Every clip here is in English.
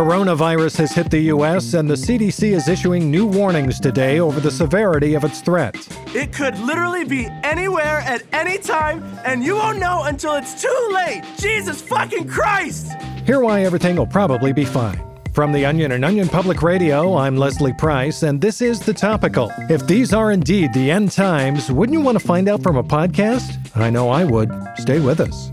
coronavirus has hit the U.S., and the CDC is issuing new warnings today over the severity of its threat. It could literally be anywhere at any time, and you won't know until it's too late. Jesus fucking Christ! Hear why everything will probably be fine. From The Onion and Onion Public Radio, I'm Leslie Price, and this is The Topical. If these are indeed the end times, wouldn't you want to find out from a podcast? I know I would. Stay with us.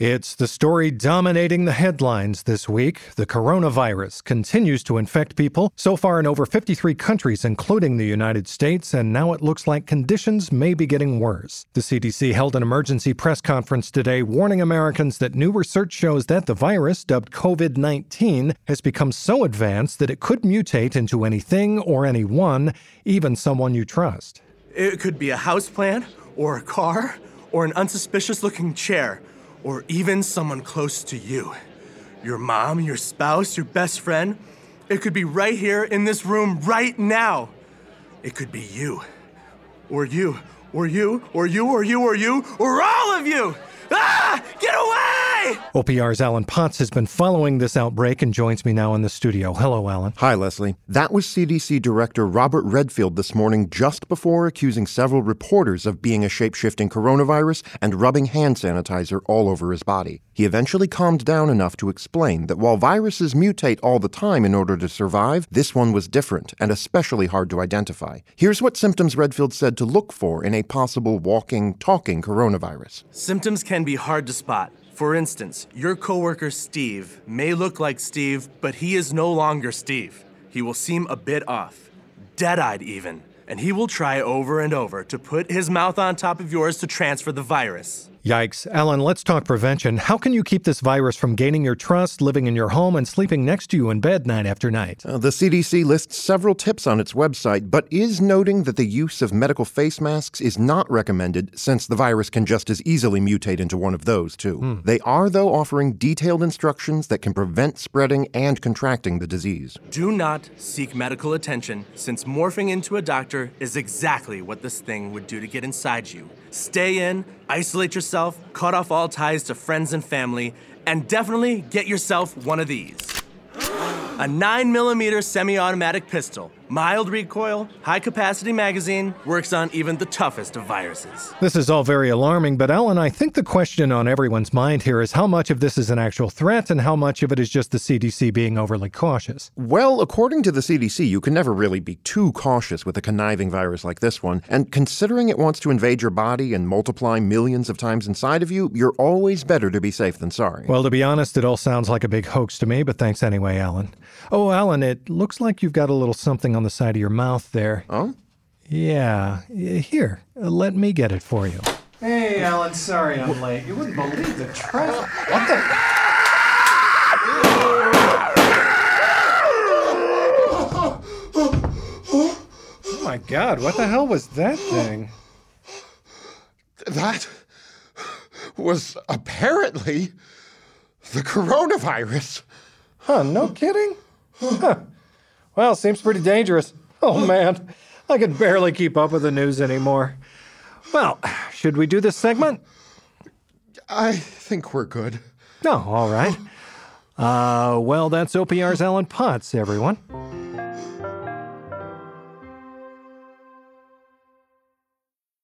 It's the story dominating the headlines this week. The coronavirus continues to infect people, so far in over 53 countries, including the United States, and now it looks like conditions may be getting worse. The CDC held an emergency press conference today warning Americans that new research shows that the virus, dubbed COVID 19, has become so advanced that it could mutate into anything or anyone, even someone you trust. It could be a houseplant, or a car, or an unsuspicious looking chair or even someone close to you. Your mom, your spouse, your best friend. It could be right here in this room right now. It could be you, or you, or you, or you, or you, or you, or all of you. Ah! Get away! OPR's Alan Potts has been following this outbreak and joins me now in the studio. Hello, Alan. Hi, Leslie. That was CDC Director Robert Redfield this morning just before accusing several reporters of being a shape-shifting coronavirus and rubbing hand sanitizer all over his body. He eventually calmed down enough to explain that while viruses mutate all the time in order to survive, this one was different and especially hard to identify. Here's what symptoms Redfield said to look for in a possible walking, talking coronavirus. Symptoms can be hard to spot. For instance, your coworker Steve may look like Steve, but he is no longer Steve. He will seem a bit off, dead eyed even, and he will try over and over to put his mouth on top of yours to transfer the virus. Yikes. Alan, let's talk prevention. How can you keep this virus from gaining your trust, living in your home, and sleeping next to you in bed night after night? Uh, the CDC lists several tips on its website, but is noting that the use of medical face masks is not recommended since the virus can just as easily mutate into one of those, too. Hmm. They are, though, offering detailed instructions that can prevent spreading and contracting the disease. Do not seek medical attention since morphing into a doctor is exactly what this thing would do to get inside you. Stay in, isolate yourself, cut off all ties to friends and family, and definitely get yourself one of these. A 9mm semi automatic pistol Mild recoil, high capacity magazine, works on even the toughest of viruses. This is all very alarming, but Alan, I think the question on everyone's mind here is how much of this is an actual threat and how much of it is just the CDC being overly cautious. Well, according to the CDC, you can never really be too cautious with a conniving virus like this one, and considering it wants to invade your body and multiply millions of times inside of you, you're always better to be safe than sorry. Well, to be honest, it all sounds like a big hoax to me, but thanks anyway, Alan. Oh, Alan, it looks like you've got a little something on the side of your mouth there. Oh? Yeah. Here, let me get it for you. Hey, Alan, sorry I'm late. You wouldn't believe the traffic. What the? Oh my god, what the hell was that thing? That was apparently the coronavirus. Huh, no kidding? Huh. Well, seems pretty dangerous. Oh man, I can barely keep up with the news anymore. Well, should we do this segment? I think we're good. No, oh, all right. Uh, well, that's OPR's Alan Potts, everyone.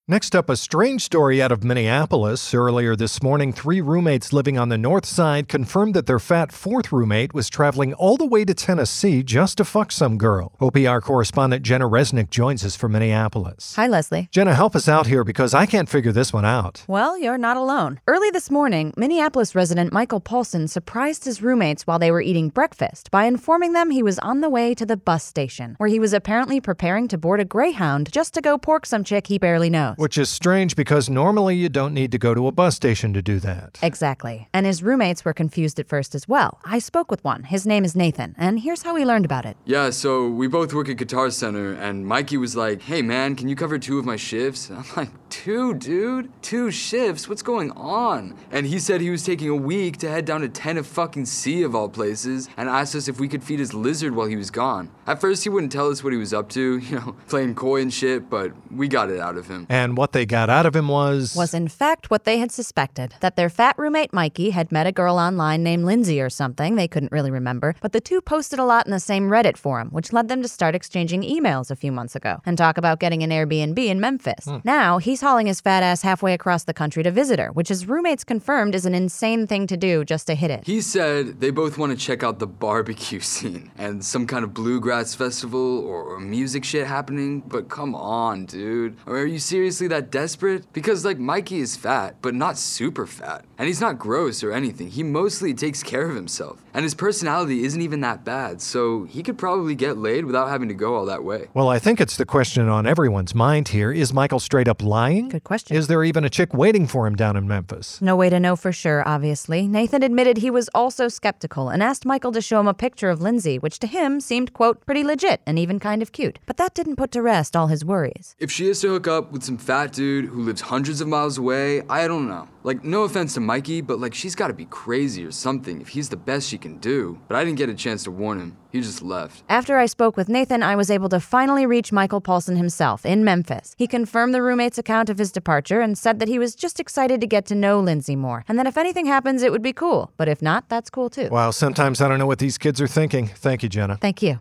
Next up, a strange story out of Minneapolis. Earlier this morning, three roommates living on the north side confirmed that their fat fourth roommate was traveling all the way to Tennessee just to fuck some girl. OPR correspondent Jenna Resnick joins us from Minneapolis. Hi, Leslie. Jenna, help us out here because I can't figure this one out. Well, you're not alone. Early this morning, Minneapolis resident Michael Paulson surprised his roommates while they were eating breakfast by informing them he was on the way to the bus station, where he was apparently preparing to board a Greyhound just to go pork some chick he barely knows. Which is strange because normally you don't need to go to a bus station to do that. Exactly. And his roommates were confused at first as well. I spoke with one. His name is Nathan, and here's how he learned about it. Yeah, so we both work at Guitar Center, and Mikey was like, hey man, can you cover two of my shifts? I'm like, two, dude? Two shifts? What's going on? And he said he was taking a week to head down to Tennessee of fucking C, of all places and asked us if we could feed his lizard while he was gone. At first, he wouldn't tell us what he was up to, you know, playing coy and shit, but we got it out of him. And what they got out of him was. Was in fact what they had suspected that their fat roommate Mikey had met a girl online named Lindsay or something. They couldn't really remember, but the two posted a lot in the same Reddit forum, which led them to start exchanging emails a few months ago and talk about getting an Airbnb in Memphis. Hmm. Now, he's hauling his fat ass halfway across the country to visit her, which his roommates confirmed is an insane thing to do just to hit it. He said they both want to check out the barbecue scene and some kind of bluegrass festival or music shit happening, but come on, dude. Or are you seriously that desperate? Because, like, Mikey is fat, but not super fat. And he's not gross or anything. He mostly takes care of himself. And his personality isn't even that bad, so he could probably get laid without having to go all that way. Well, I think it's the question on everyone's mind here. Is Michael straight up lying? Good question. Is there even a chick waiting for him down in Memphis? No way to know for sure, obviously. Nathan admitted he was also skeptical and asked Michael to show him a picture of Lindsay, which to him seemed, quote, pretty legit and even kind of cute. But that didn't put to rest all his worries. If she is to hook up with some fat dude who lives hundreds of miles away, I don't know. Like, no offense to Mikey, but like, she's gotta be crazy or something if he's the best she can do. But I didn't get a chance to warn him. He just left. After I spoke with Nathan, I was able to finally reach Michael Paulson himself in Memphis. He confirmed the roommate's account of his departure and said that he was just excited to get to know Lindsay more, and that if anything happens, it would be cool. But if not, that's cool too. Wow, sometimes I don't know what these kids are thinking. Thank you, Jenna. Thank you.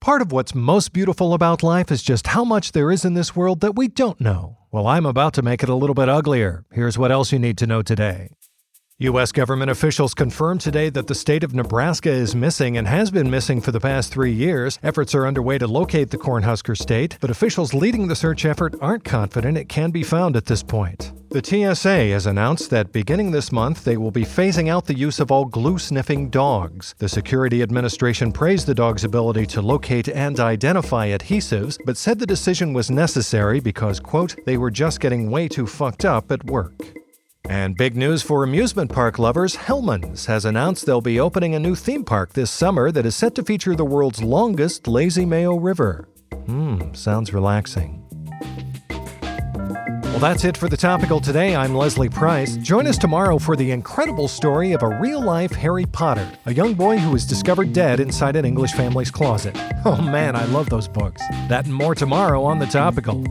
Part of what's most beautiful about life is just how much there is in this world that we don't know. Well, I'm about to make it a little bit uglier. Here's what else you need to know today. U.S. government officials confirmed today that the state of Nebraska is missing and has been missing for the past three years. Efforts are underway to locate the Cornhusker state, but officials leading the search effort aren't confident it can be found at this point. The TSA has announced that beginning this month, they will be phasing out the use of all glue sniffing dogs. The Security Administration praised the dog's ability to locate and identify adhesives, but said the decision was necessary because, quote, they were just getting way too fucked up at work. And big news for amusement park lovers Hellmann's has announced they'll be opening a new theme park this summer that is set to feature the world's longest lazy Mayo River. Hmm, sounds relaxing. Well, that's it for the topical today. I'm Leslie Price. Join us tomorrow for the incredible story of a real life Harry Potter, a young boy who was discovered dead inside an English family's closet. Oh man, I love those books. That and more tomorrow on the topical.